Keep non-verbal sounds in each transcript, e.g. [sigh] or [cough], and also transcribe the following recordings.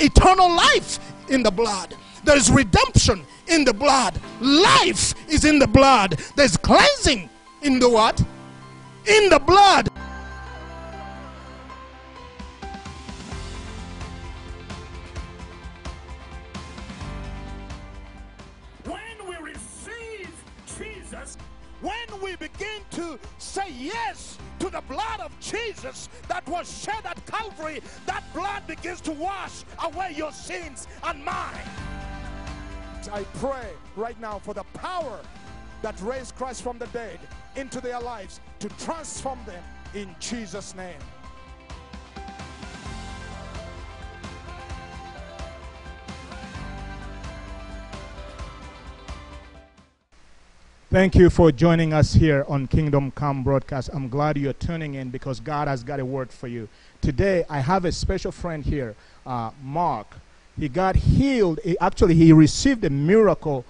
Eternal life in the blood. There's redemption in the blood. Life is in the blood. There's cleansing in the what? In the blood. When we receive Jesus, when we begin to say yes the blood of Jesus that was shed at Calvary, that blood begins to wash away your sins and mine. I pray right now for the power that raised Christ from the dead into their lives to transform them in Jesus' name. Thank you for joining us here on Kingdom Come broadcast. I'm glad you're tuning in because God has got a word for you. Today, I have a special friend here, uh, Mark. He got healed. He, actually, he received a miracle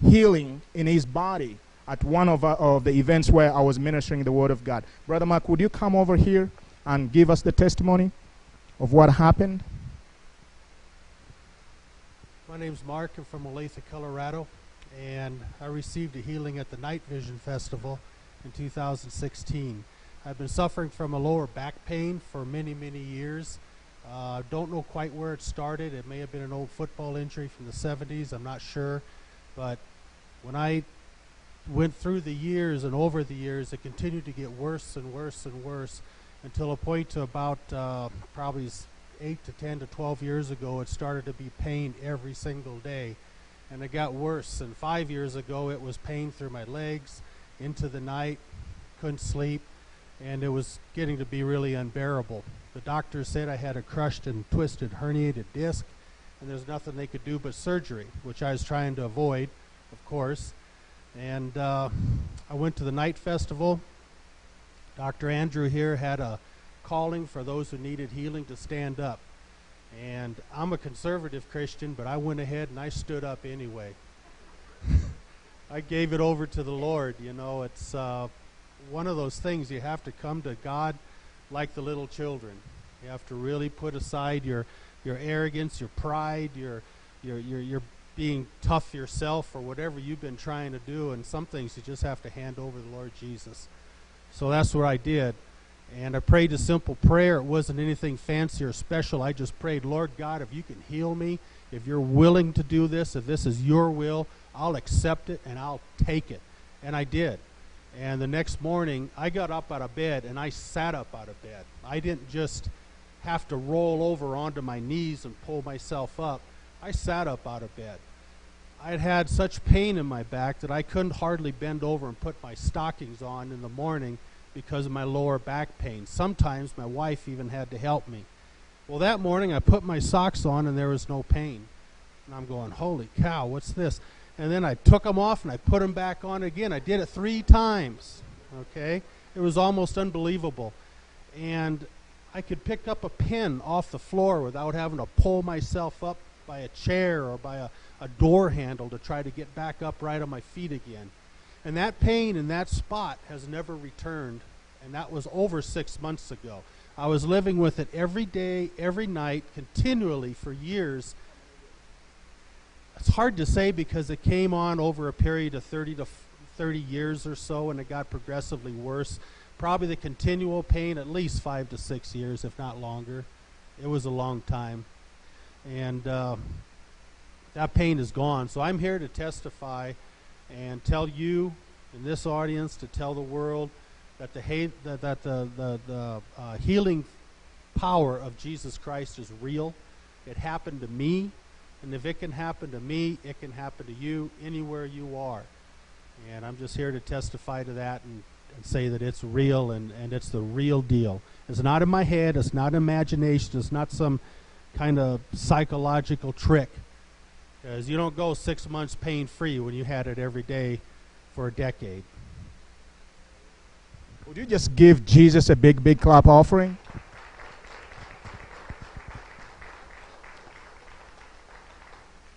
healing in his body at one of, uh, of the events where I was ministering the Word of God. Brother Mark, would you come over here and give us the testimony of what happened? My name's Mark. I'm from Olathe, Colorado, and I received a healing at the Night Vision Festival in 2016. I've been suffering from a lower back pain for many, many years. Uh, don't know quite where it started. It may have been an old football injury from the 70s. I'm not sure. But when I went through the years and over the years, it continued to get worse and worse and worse until a point to about uh, probably 8 to 10 to 12 years ago, it started to be pain every single day. And it got worse. And five years ago, it was pain through my legs into the night, couldn't sleep, and it was getting to be really unbearable. The doctor said I had a crushed and twisted herniated disc, and there's nothing they could do but surgery, which I was trying to avoid, of course. And uh, I went to the night festival. Dr. Andrew here had a calling for those who needed healing to stand up. And I'm a conservative Christian, but I went ahead and I stood up anyway. [laughs] I gave it over to the Lord. You know, it's uh, one of those things you have to come to God like the little children. You have to really put aside your your arrogance, your pride, your your your, your being tough yourself or whatever you've been trying to do and some things you just have to hand over to the Lord Jesus. So that's what I did. And I prayed a simple prayer. It wasn't anything fancy or special. I just prayed, Lord God, if you can heal me, if you're willing to do this, if this is your will, I'll accept it and I'll take it. And I did. And the next morning, I got up out of bed and I sat up out of bed. I didn't just have to roll over onto my knees and pull myself up. I sat up out of bed. I had had such pain in my back that I couldn't hardly bend over and put my stockings on in the morning because of my lower back pain. Sometimes my wife even had to help me. Well, that morning I put my socks on and there was no pain. And I'm going, holy cow, what's this? And then I took them off and I put them back on again. I did it three times. Okay? It was almost unbelievable. And I could pick up a pin off the floor without having to pull myself up by a chair or by a, a door handle to try to get back up right on my feet again. And that pain in that spot has never returned. And that was over six months ago. I was living with it every day, every night, continually for years. It's hard to say because it came on over a period of 30 to 30 years or so, and it got progressively worse. Probably the continual pain, at least five to six years, if not longer. It was a long time. And uh, that pain is gone. So I'm here to testify and tell you in this audience, to tell the world that the, ha- that, that the, the, the uh, healing power of Jesus Christ is real. It happened to me, and if it can happen to me, it can happen to you anywhere you are. And I'm just here to testify to that and, and say that it's real and, and it's the real deal. It's not in my head, it's not imagination, it's not some kind of psychological trick. Because you don't go six months pain free when you had it every day for a decade. Would you just give Jesus a big, big clap offering?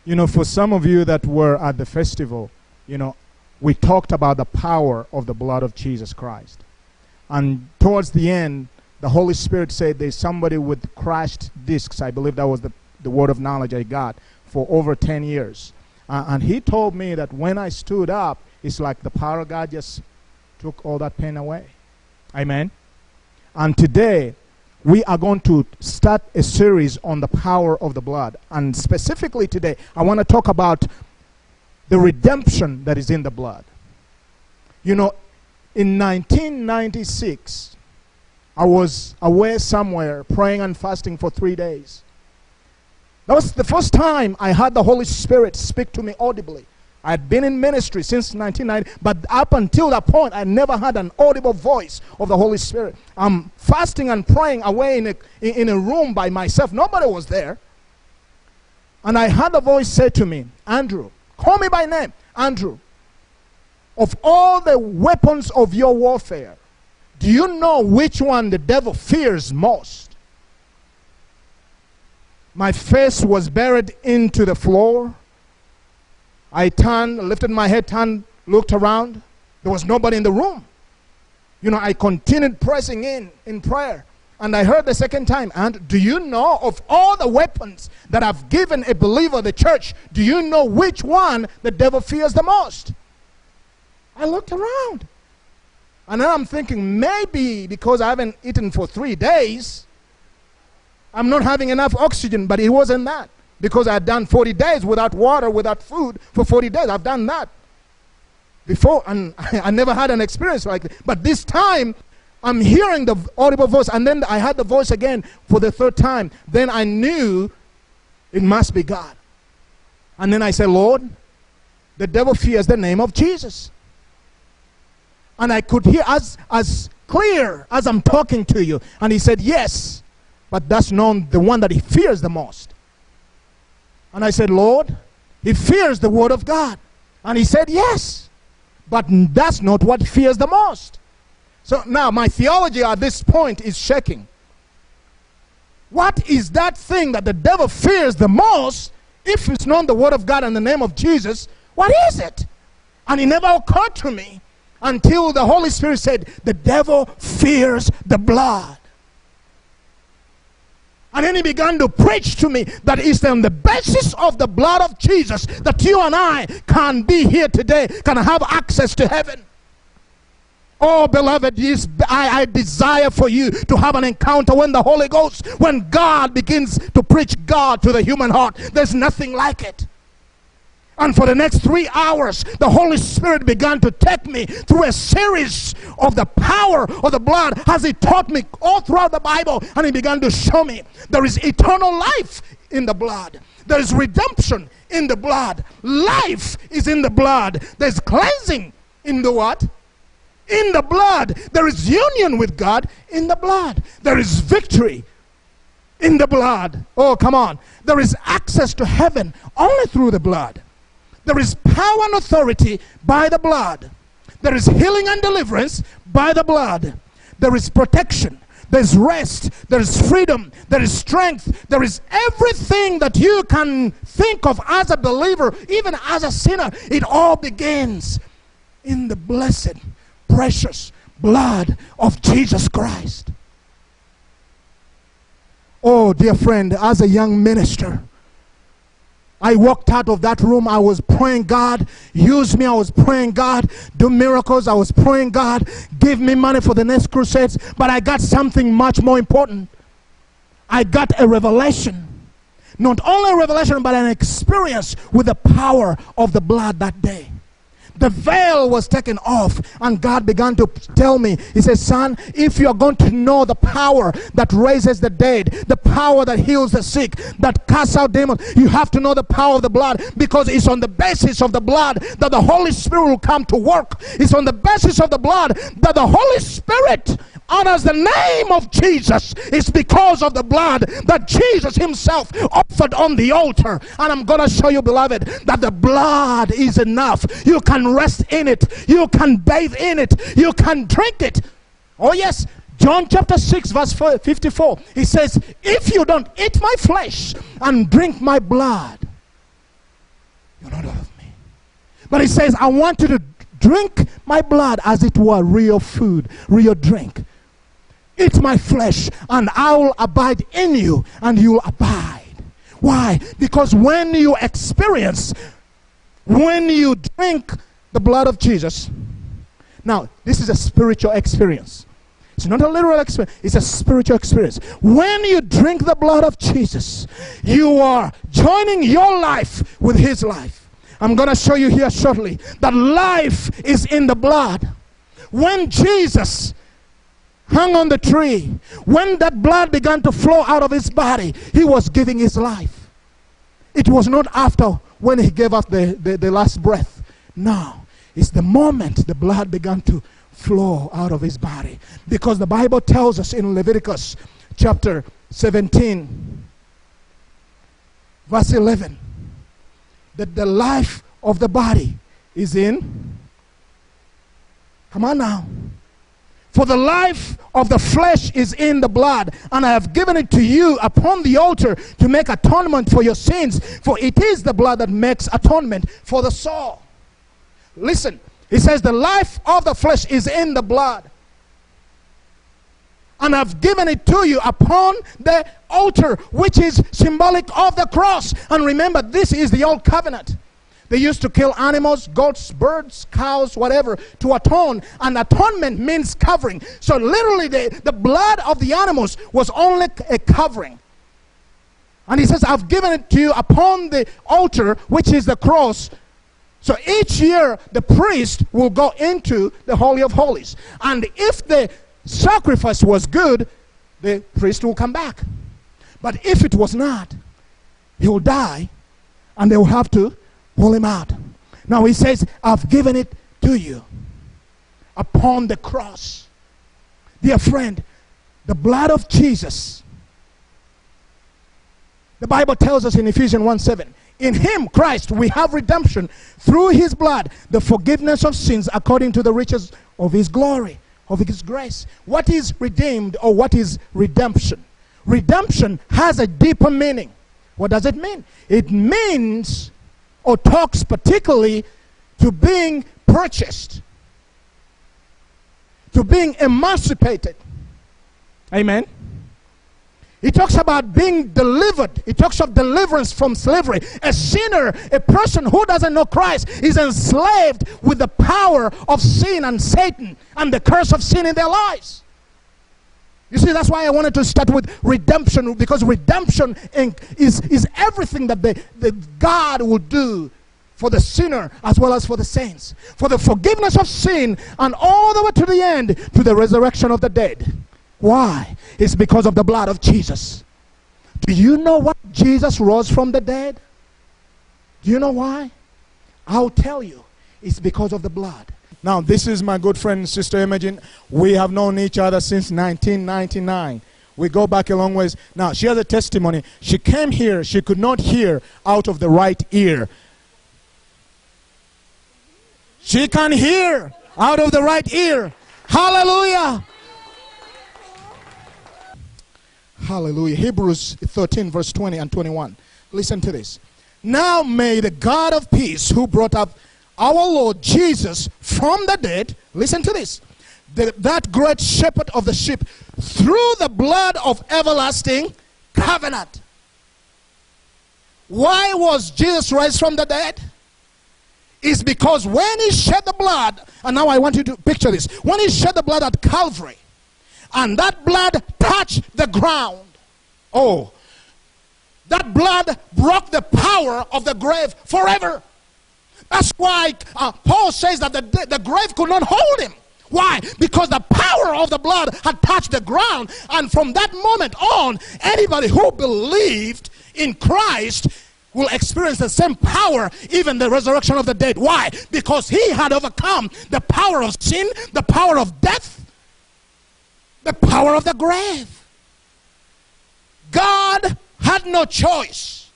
You know, for some of you that were at the festival, you know, we talked about the power of the blood of Jesus Christ. And towards the end, the Holy Spirit said there's somebody with crashed discs. I believe that was the, the word of knowledge I got for over 10 years. Uh, and he told me that when I stood up, it's like the power of God just took all that pain away. Amen. And today, we are going to start a series on the power of the blood. And specifically today, I want to talk about the redemption that is in the blood. You know, in 1996, I was away somewhere praying and fasting for three days. That was the first time I had the Holy Spirit speak to me audibly. I had been in ministry since 1990, but up until that point, I never had an audible voice of the Holy Spirit. I'm fasting and praying away in a, in a room by myself. Nobody was there. And I had a voice say to me, Andrew, call me by name, Andrew. Of all the weapons of your warfare, do you know which one the devil fears most? My face was buried into the floor. I turned, lifted my head, turned, looked around. There was nobody in the room. You know, I continued pressing in in prayer. And I heard the second time, and do you know of all the weapons that I've given a believer, the church, do you know which one the devil fears the most? I looked around. And then I'm thinking, maybe because I haven't eaten for three days, I'm not having enough oxygen, but it wasn't that. Because I had done 40 days without water, without food for 40 days. I've done that before, and [laughs] I never had an experience like that. But this time, I'm hearing the audible voice, and then I had the voice again for the third time. Then I knew it must be God. And then I said, Lord, the devil fears the name of Jesus. And I could hear as, as clear as I'm talking to you. And he said, Yes, but that's not the one that he fears the most. And I said, Lord, he fears the word of God. And he said, Yes, but that's not what he fears the most. So now my theology at this point is shaking. What is that thing that the devil fears the most if it's not the word of God and the name of Jesus? What is it? And it never occurred to me until the Holy Spirit said, The devil fears the blood. And then he began to preach to me that it's on the basis of the blood of Jesus that you and I can be here today, can have access to heaven. Oh, beloved, yes, I, I desire for you to have an encounter when the Holy Ghost, when God begins to preach God to the human heart. There's nothing like it. And for the next three hours, the Holy Spirit began to take me through a series of the power of the blood as He taught me all throughout the Bible. And He began to show me there is eternal life in the blood, there is redemption in the blood, life is in the blood, there's cleansing in the what? In the blood. There is union with God in the blood, there is victory in the blood. Oh, come on. There is access to heaven only through the blood. There is power and authority by the blood. There is healing and deliverance by the blood. There is protection. There's rest. There's freedom. There is strength. There is everything that you can think of as a believer, even as a sinner. It all begins in the blessed, precious blood of Jesus Christ. Oh, dear friend, as a young minister, I walked out of that room. I was praying, God, use me. I was praying, God, do miracles. I was praying, God, give me money for the next crusades. But I got something much more important. I got a revelation. Not only a revelation, but an experience with the power of the blood that day the veil was taken off and God began to tell me, He says, Son, if you are going to know the power that raises the dead, the power that heals the sick, that casts out demons, you have to know the power of the blood because it's on the basis of the blood that the Holy Spirit will come to work. It's on the basis of the blood that the Holy Spirit honors the name of Jesus. It's because of the blood that Jesus Himself offered on the altar. And I'm going to show you, beloved, that the blood is enough. You can rest in it. You can bathe in it. You can drink it. Oh, yes. John chapter 6, verse 54. He says, If you don't eat my flesh and drink my blood, you're not of me. But he says, I want you to drink my blood as it were real food, real drink. Eat my flesh, and I will abide in you, and you'll abide. Why? Because when you experience, when you drink the blood of Jesus, now this is a spiritual experience. It's not a literal experience, it's a spiritual experience. When you drink the blood of Jesus, you are joining your life with his life. I'm going to show you here shortly that life is in the blood. When Jesus hung on the tree, when that blood began to flow out of his body, he was giving his life. It was not after when he gave up the, the, the last breath. No, it's the moment the blood began to flow out of his body. Because the Bible tells us in Leviticus chapter 17, verse 11, that the life of the body is in. Come on now. For the life of the flesh is in the blood, and I have given it to you upon the altar to make atonement for your sins, for it is the blood that makes atonement for the soul. Listen, he says, The life of the flesh is in the blood. And I've given it to you upon the altar, which is symbolic of the cross. And remember, this is the old covenant. They used to kill animals, goats, birds, cows, whatever, to atone. And atonement means covering. So literally, the, the blood of the animals was only a covering. And he says, I've given it to you upon the altar, which is the cross, so each year, the priest will go into the Holy of Holies. And if the sacrifice was good, the priest will come back. But if it was not, he will die and they will have to pull him out. Now he says, I've given it to you upon the cross. Dear friend, the blood of Jesus. The Bible tells us in Ephesians 1 7, in him, Christ, we have redemption through his blood, the forgiveness of sins according to the riches of his glory, of his grace. What is redeemed or what is redemption? Redemption has a deeper meaning. What does it mean? It means or talks particularly to being purchased, to being emancipated. Amen. He talks about being delivered. He talks of deliverance from slavery. A sinner, a person who doesn't know Christ, is enslaved with the power of sin and Satan and the curse of sin in their lives. You see, that's why I wanted to start with redemption because redemption is, is everything that the, the God will do for the sinner as well as for the saints. For the forgiveness of sin and all the way to the end to the resurrection of the dead. Why? It's because of the blood of Jesus. Do you know why Jesus rose from the dead? Do you know why? I'll tell you. It's because of the blood. Now, this is my good friend, Sister Imogen. We have known each other since 1999. We go back a long ways. Now, she has a testimony. She came here, she could not hear out of the right ear. She can hear out of the right ear. Hallelujah. Hallelujah. Hebrews 13, verse 20 and 21. Listen to this. Now may the God of peace, who brought up our Lord Jesus from the dead, listen to this. The, that great shepherd of the sheep, through the blood of everlasting covenant. Why was Jesus raised from the dead? Is because when he shed the blood, and now I want you to picture this. When he shed the blood at Calvary, and that blood touched the ground. Oh, that blood broke the power of the grave forever. That's why uh, Paul says that the, the grave could not hold him. Why? Because the power of the blood had touched the ground. And from that moment on, anybody who believed in Christ will experience the same power, even the resurrection of the dead. Why? Because he had overcome the power of sin, the power of death, the power of the grave. God had no choice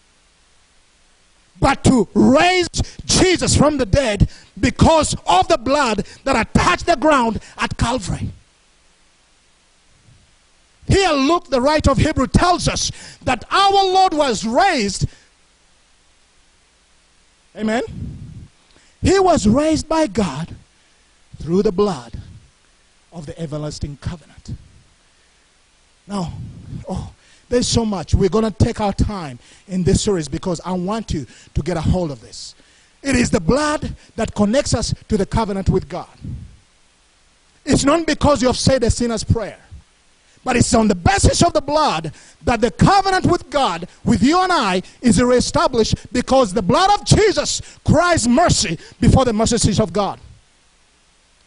but to raise Jesus from the dead because of the blood that had touched the ground at Calvary. Here, Luke, the writer of Hebrew, tells us that our Lord was raised. Amen. He was raised by God through the blood of the everlasting covenant. Now, oh, There's so much. We're going to take our time in this series because I want you to get a hold of this. It is the blood that connects us to the covenant with God. It's not because you have said a sinner's prayer, but it's on the basis of the blood that the covenant with God, with you and I, is reestablished because the blood of Jesus cries mercy before the mercy seat of God.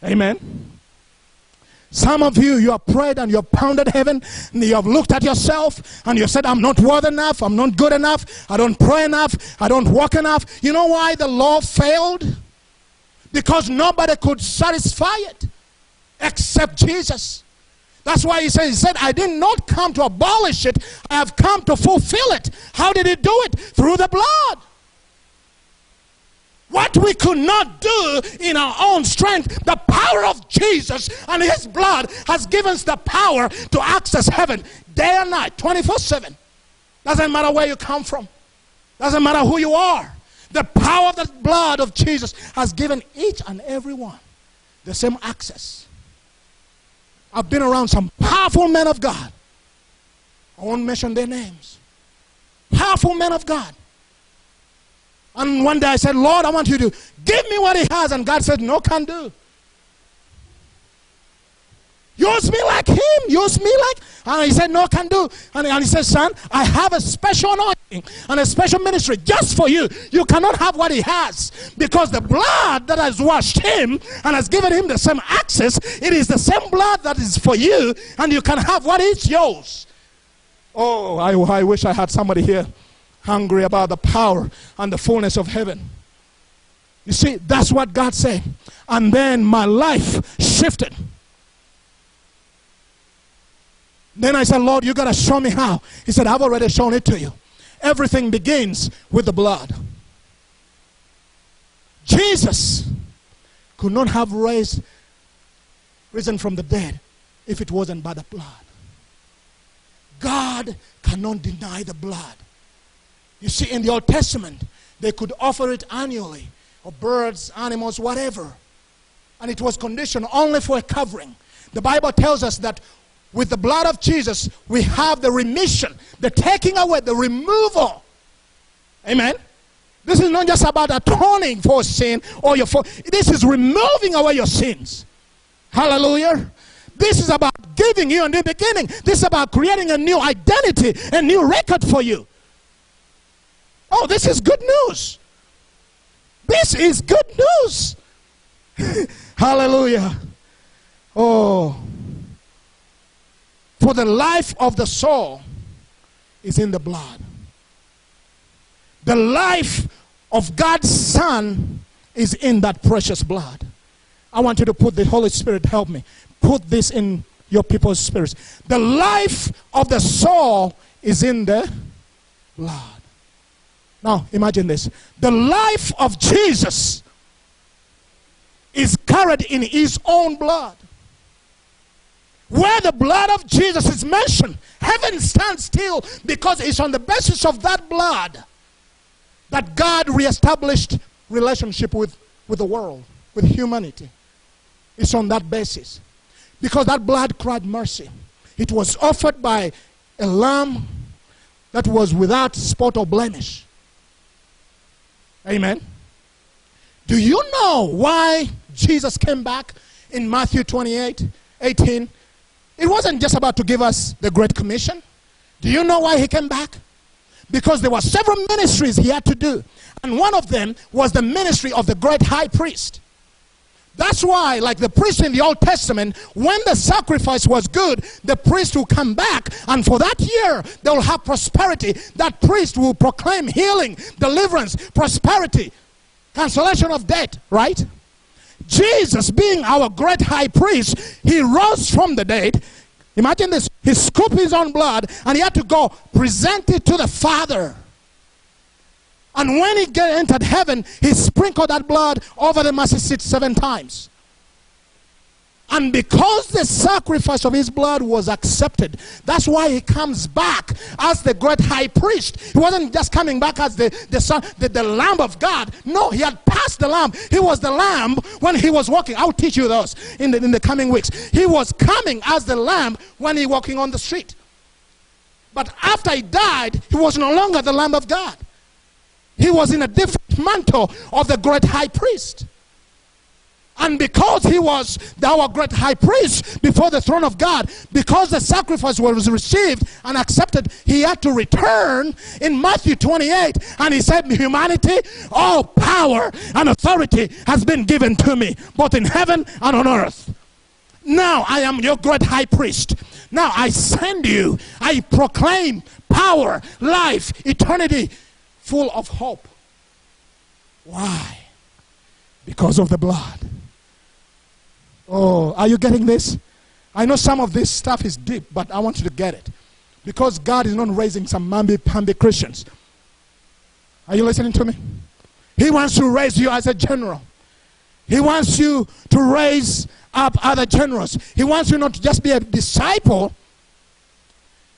Amen. Some of you, you have prayed and you have pounded heaven, and you have looked at yourself and you said, I'm not worthy enough, I'm not good enough, I don't pray enough, I don't walk enough. You know why the law failed? Because nobody could satisfy it except Jesus. That's why he said, he said, I did not come to abolish it, I have come to fulfill it. How did he do it? Through the blood. What we could not do in our own strength, the power of Jesus and His blood has given us the power to access heaven day and night, 24 7. Doesn't matter where you come from, doesn't matter who you are. The power of the blood of Jesus has given each and every one the same access. I've been around some powerful men of God. I won't mention their names. Powerful men of God. And one day I said, Lord, I want you to give me what he has. And God said, No, can do. Use me like him. Use me like. And he said, No, can do. And, and he said, Son, I have a special anointing and a special ministry just for you. You cannot have what he has because the blood that has washed him and has given him the same access, it is the same blood that is for you, and you can have what is yours. Oh, I, I wish I had somebody here hungry about the power and the fullness of heaven. You see, that's what God said. And then my life shifted. Then I said, Lord, you got to show me how. He said, I've already shown it to you. Everything begins with the blood. Jesus could not have raised, risen from the dead if it wasn't by the blood. God cannot deny the blood. You see, in the Old Testament, they could offer it annually, or birds, animals, whatever. And it was conditioned only for a covering. The Bible tells us that with the blood of Jesus, we have the remission, the taking away, the removal. Amen. This is not just about atoning for sin or your for this is removing away your sins. Hallelujah. This is about giving you a new beginning. This is about creating a new identity, a new record for you. Oh, this is good news. This is good news. [laughs] Hallelujah. Oh. For the life of the soul is in the blood. The life of God's Son is in that precious blood. I want you to put the Holy Spirit, help me. Put this in your people's spirits. The life of the soul is in the blood. Now, imagine this. The life of Jesus is carried in his own blood. Where the blood of Jesus is mentioned, heaven stands still because it's on the basis of that blood that God reestablished relationship with, with the world, with humanity. It's on that basis. Because that blood cried mercy. It was offered by a lamb that was without spot or blemish. Amen. Do you know why Jesus came back in Matthew 28 18? It wasn't just about to give us the Great Commission. Do you know why he came back? Because there were several ministries he had to do. And one of them was the ministry of the great high priest. That's why, like the priest in the Old Testament, when the sacrifice was good, the priest will come back, and for that year, they will have prosperity. That priest will proclaim healing, deliverance, prosperity, cancellation of debt, right? Jesus, being our great high priest, he rose from the dead. Imagine this. He scooped his own blood, and he had to go present it to the Father. And when he get, entered heaven, he sprinkled that blood over the mercy seat seven times. And because the sacrifice of his blood was accepted, that's why he comes back as the great high priest. He wasn't just coming back as the, the, son, the, the lamb of God. No, he had passed the lamb. He was the lamb when he was walking. I'll teach you those in the, in the coming weeks. He was coming as the lamb when he walking on the street. But after he died, he was no longer the Lamb of God. He was in a different mantle of the great high priest. And because he was our great high priest before the throne of God, because the sacrifice was received and accepted, he had to return in Matthew 28. And he said, Humanity, all power and authority has been given to me, both in heaven and on earth. Now I am your great high priest. Now I send you. I proclaim power, life, eternity, full of hope. Why? Because of the blood. Oh, are you getting this? I know some of this stuff is deep, but I want you to get it. Because God is not raising some mamby-pamby Christians. Are you listening to me? He wants to raise you as a general. He wants you to raise up other generals. He wants you not to just be a disciple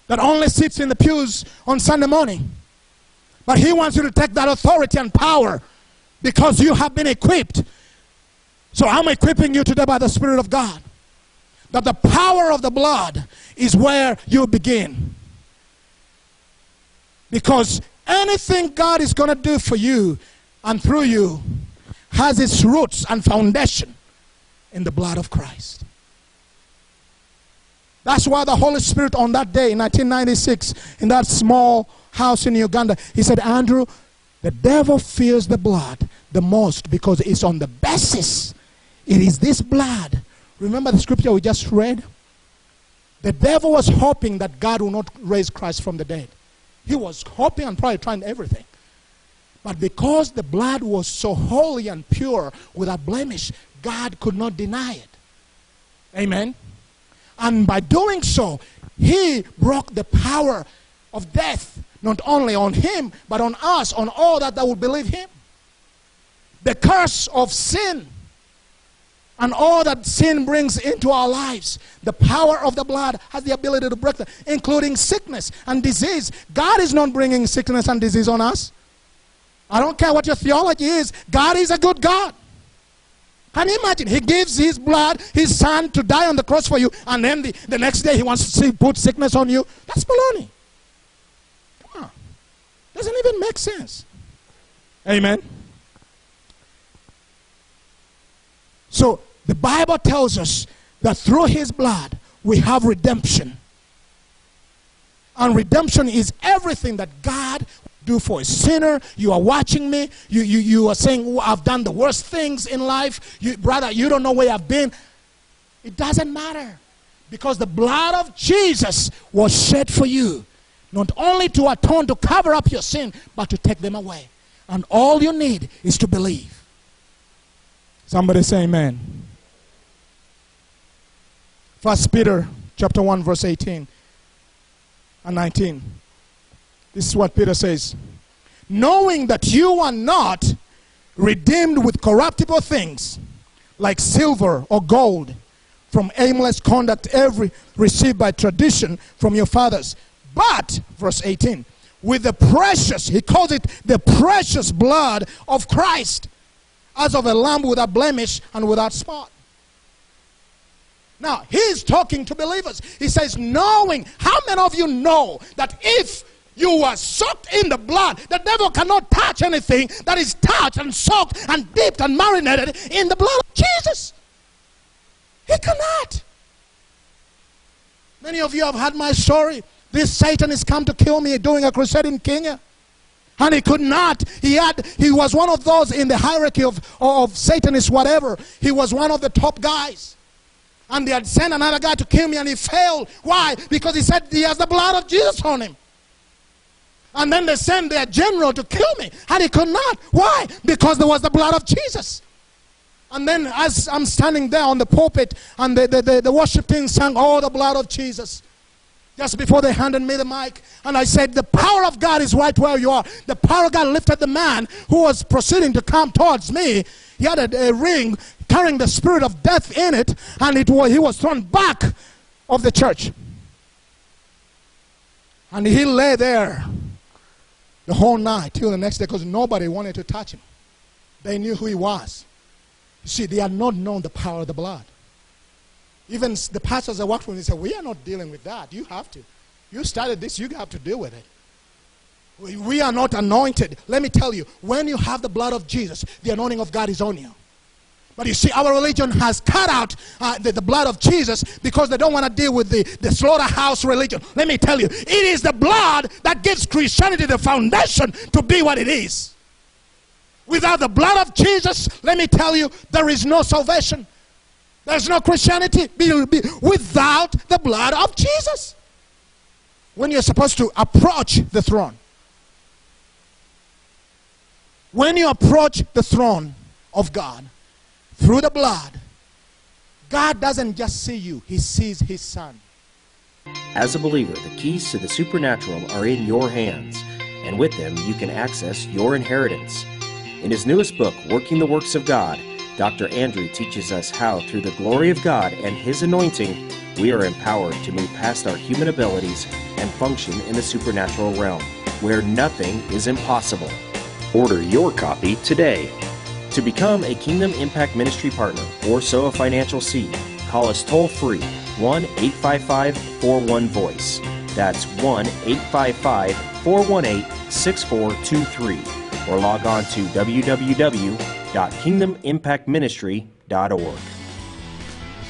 that only sits in the pews on Sunday morning. But he wants you to take that authority and power because you have been equipped so I'm equipping you today by the Spirit of God that the power of the blood is where you begin. Because anything God is going to do for you and through you has its roots and foundation in the blood of Christ. That's why the Holy Spirit on that day in 1996 in that small house in Uganda, he said, Andrew, the devil fears the blood the most because it's on the basis it is this blood. Remember the scripture we just read? The devil was hoping that God will not raise Christ from the dead. He was hoping and probably trying everything. But because the blood was so holy and pure without blemish, God could not deny it. Amen. And by doing so, he broke the power of death, not only on him, but on us, on all that, that would believe him. The curse of sin and all that sin brings into our lives. The power of the blood has the ability to break that, including sickness and disease. God is not bringing sickness and disease on us. I don't care what your theology is, God is a good God. Can you imagine? He gives his blood, his son, to die on the cross for you, and then the, the next day he wants to see, put sickness on you. That's baloney. Doesn't even make sense. Amen. So the Bible tells us that through his blood we have redemption. And redemption is everything that God do for a sinner. You are watching me. You, you, you are saying, oh, I've done the worst things in life. You, brother, you don't know where I've been. It doesn't matter. Because the blood of Jesus was shed for you. Not only to atone, to cover up your sin, but to take them away. And all you need is to believe. Somebody say amen. First Peter chapter 1 verse 18 and 19. This is what Peter says. Knowing that you are not redeemed with corruptible things like silver or gold from aimless conduct every received by tradition from your fathers, but verse 18 with the precious, he calls it the precious blood of Christ as of a lamb without blemish and without spot. Now, he's talking to believers. He says, knowing, how many of you know that if you were soaked in the blood, the devil cannot touch anything that is touched and soaked and dipped and marinated in the blood of Jesus? He cannot. Many of you have heard my story. This Satan is come to kill me doing a crusade in Kenya. And he could not. He had he was one of those in the hierarchy of, of Satanists, whatever. He was one of the top guys. And they had sent another guy to kill me and he failed. Why? Because he said he has the blood of Jesus on him. And then they sent their general to kill me. And he could not. Why? Because there was the blood of Jesus. And then as I'm standing there on the pulpit and the, the, the, the worship team sang, Oh, the blood of Jesus just before they handed me the mic. And I said, The power of God is right where you are. The power of God lifted the man who was proceeding to come towards me. He had a, a ring carrying the spirit of death in it, and it was, he was thrown back of the church. And he lay there the whole night till the next day because nobody wanted to touch him. They knew who he was. See, they had not known the power of the blood. Even the pastors I worked with, they said, We are not dealing with that. You have to. You started this, you have to deal with it. We- We are not anointed. Let me tell you, when you have the blood of Jesus, the anointing of God is on you. But you see, our religion has cut out uh, the, the blood of Jesus because they don't want to deal with the, the slaughterhouse religion. Let me tell you, it is the blood that gives Christianity the foundation to be what it is. Without the blood of Jesus, let me tell you, there is no salvation. There's no Christianity without the blood of Jesus. When you're supposed to approach the throne, when you approach the throne of God through the blood, God doesn't just see you, He sees His Son. As a believer, the keys to the supernatural are in your hands, and with them you can access your inheritance. In his newest book, Working the Works of God, Dr. Andrew teaches us how, through the glory of God and his anointing, we are empowered to move past our human abilities and function in the supernatural realm, where nothing is impossible. Order your copy today. To become a Kingdom Impact Ministry partner or sow a financial seed, call us toll free 1 855 41 Voice. That's 1 855 418 6423. Or log on to www.kingdomimpactministry.org.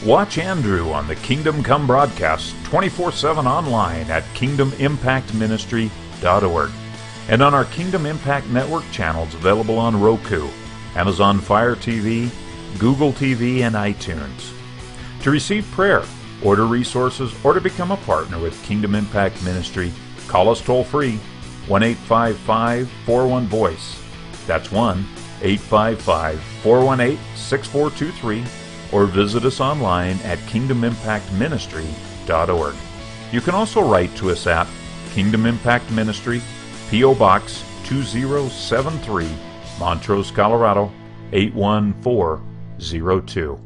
Watch Andrew on the Kingdom Come broadcast 24 7 online at kingdomimpactministry.org and on our Kingdom Impact Network channels available on Roku, Amazon Fire TV, Google TV, and iTunes. To receive prayer, order resources, or to become a partner with Kingdom Impact Ministry, call us toll free 1 855 41 Voice. That's 1 855 418 6423 or visit us online at kingdomimpactministry.org. You can also write to us at Kingdom Impact Ministry, P.O. Box 2073, Montrose, Colorado 81402.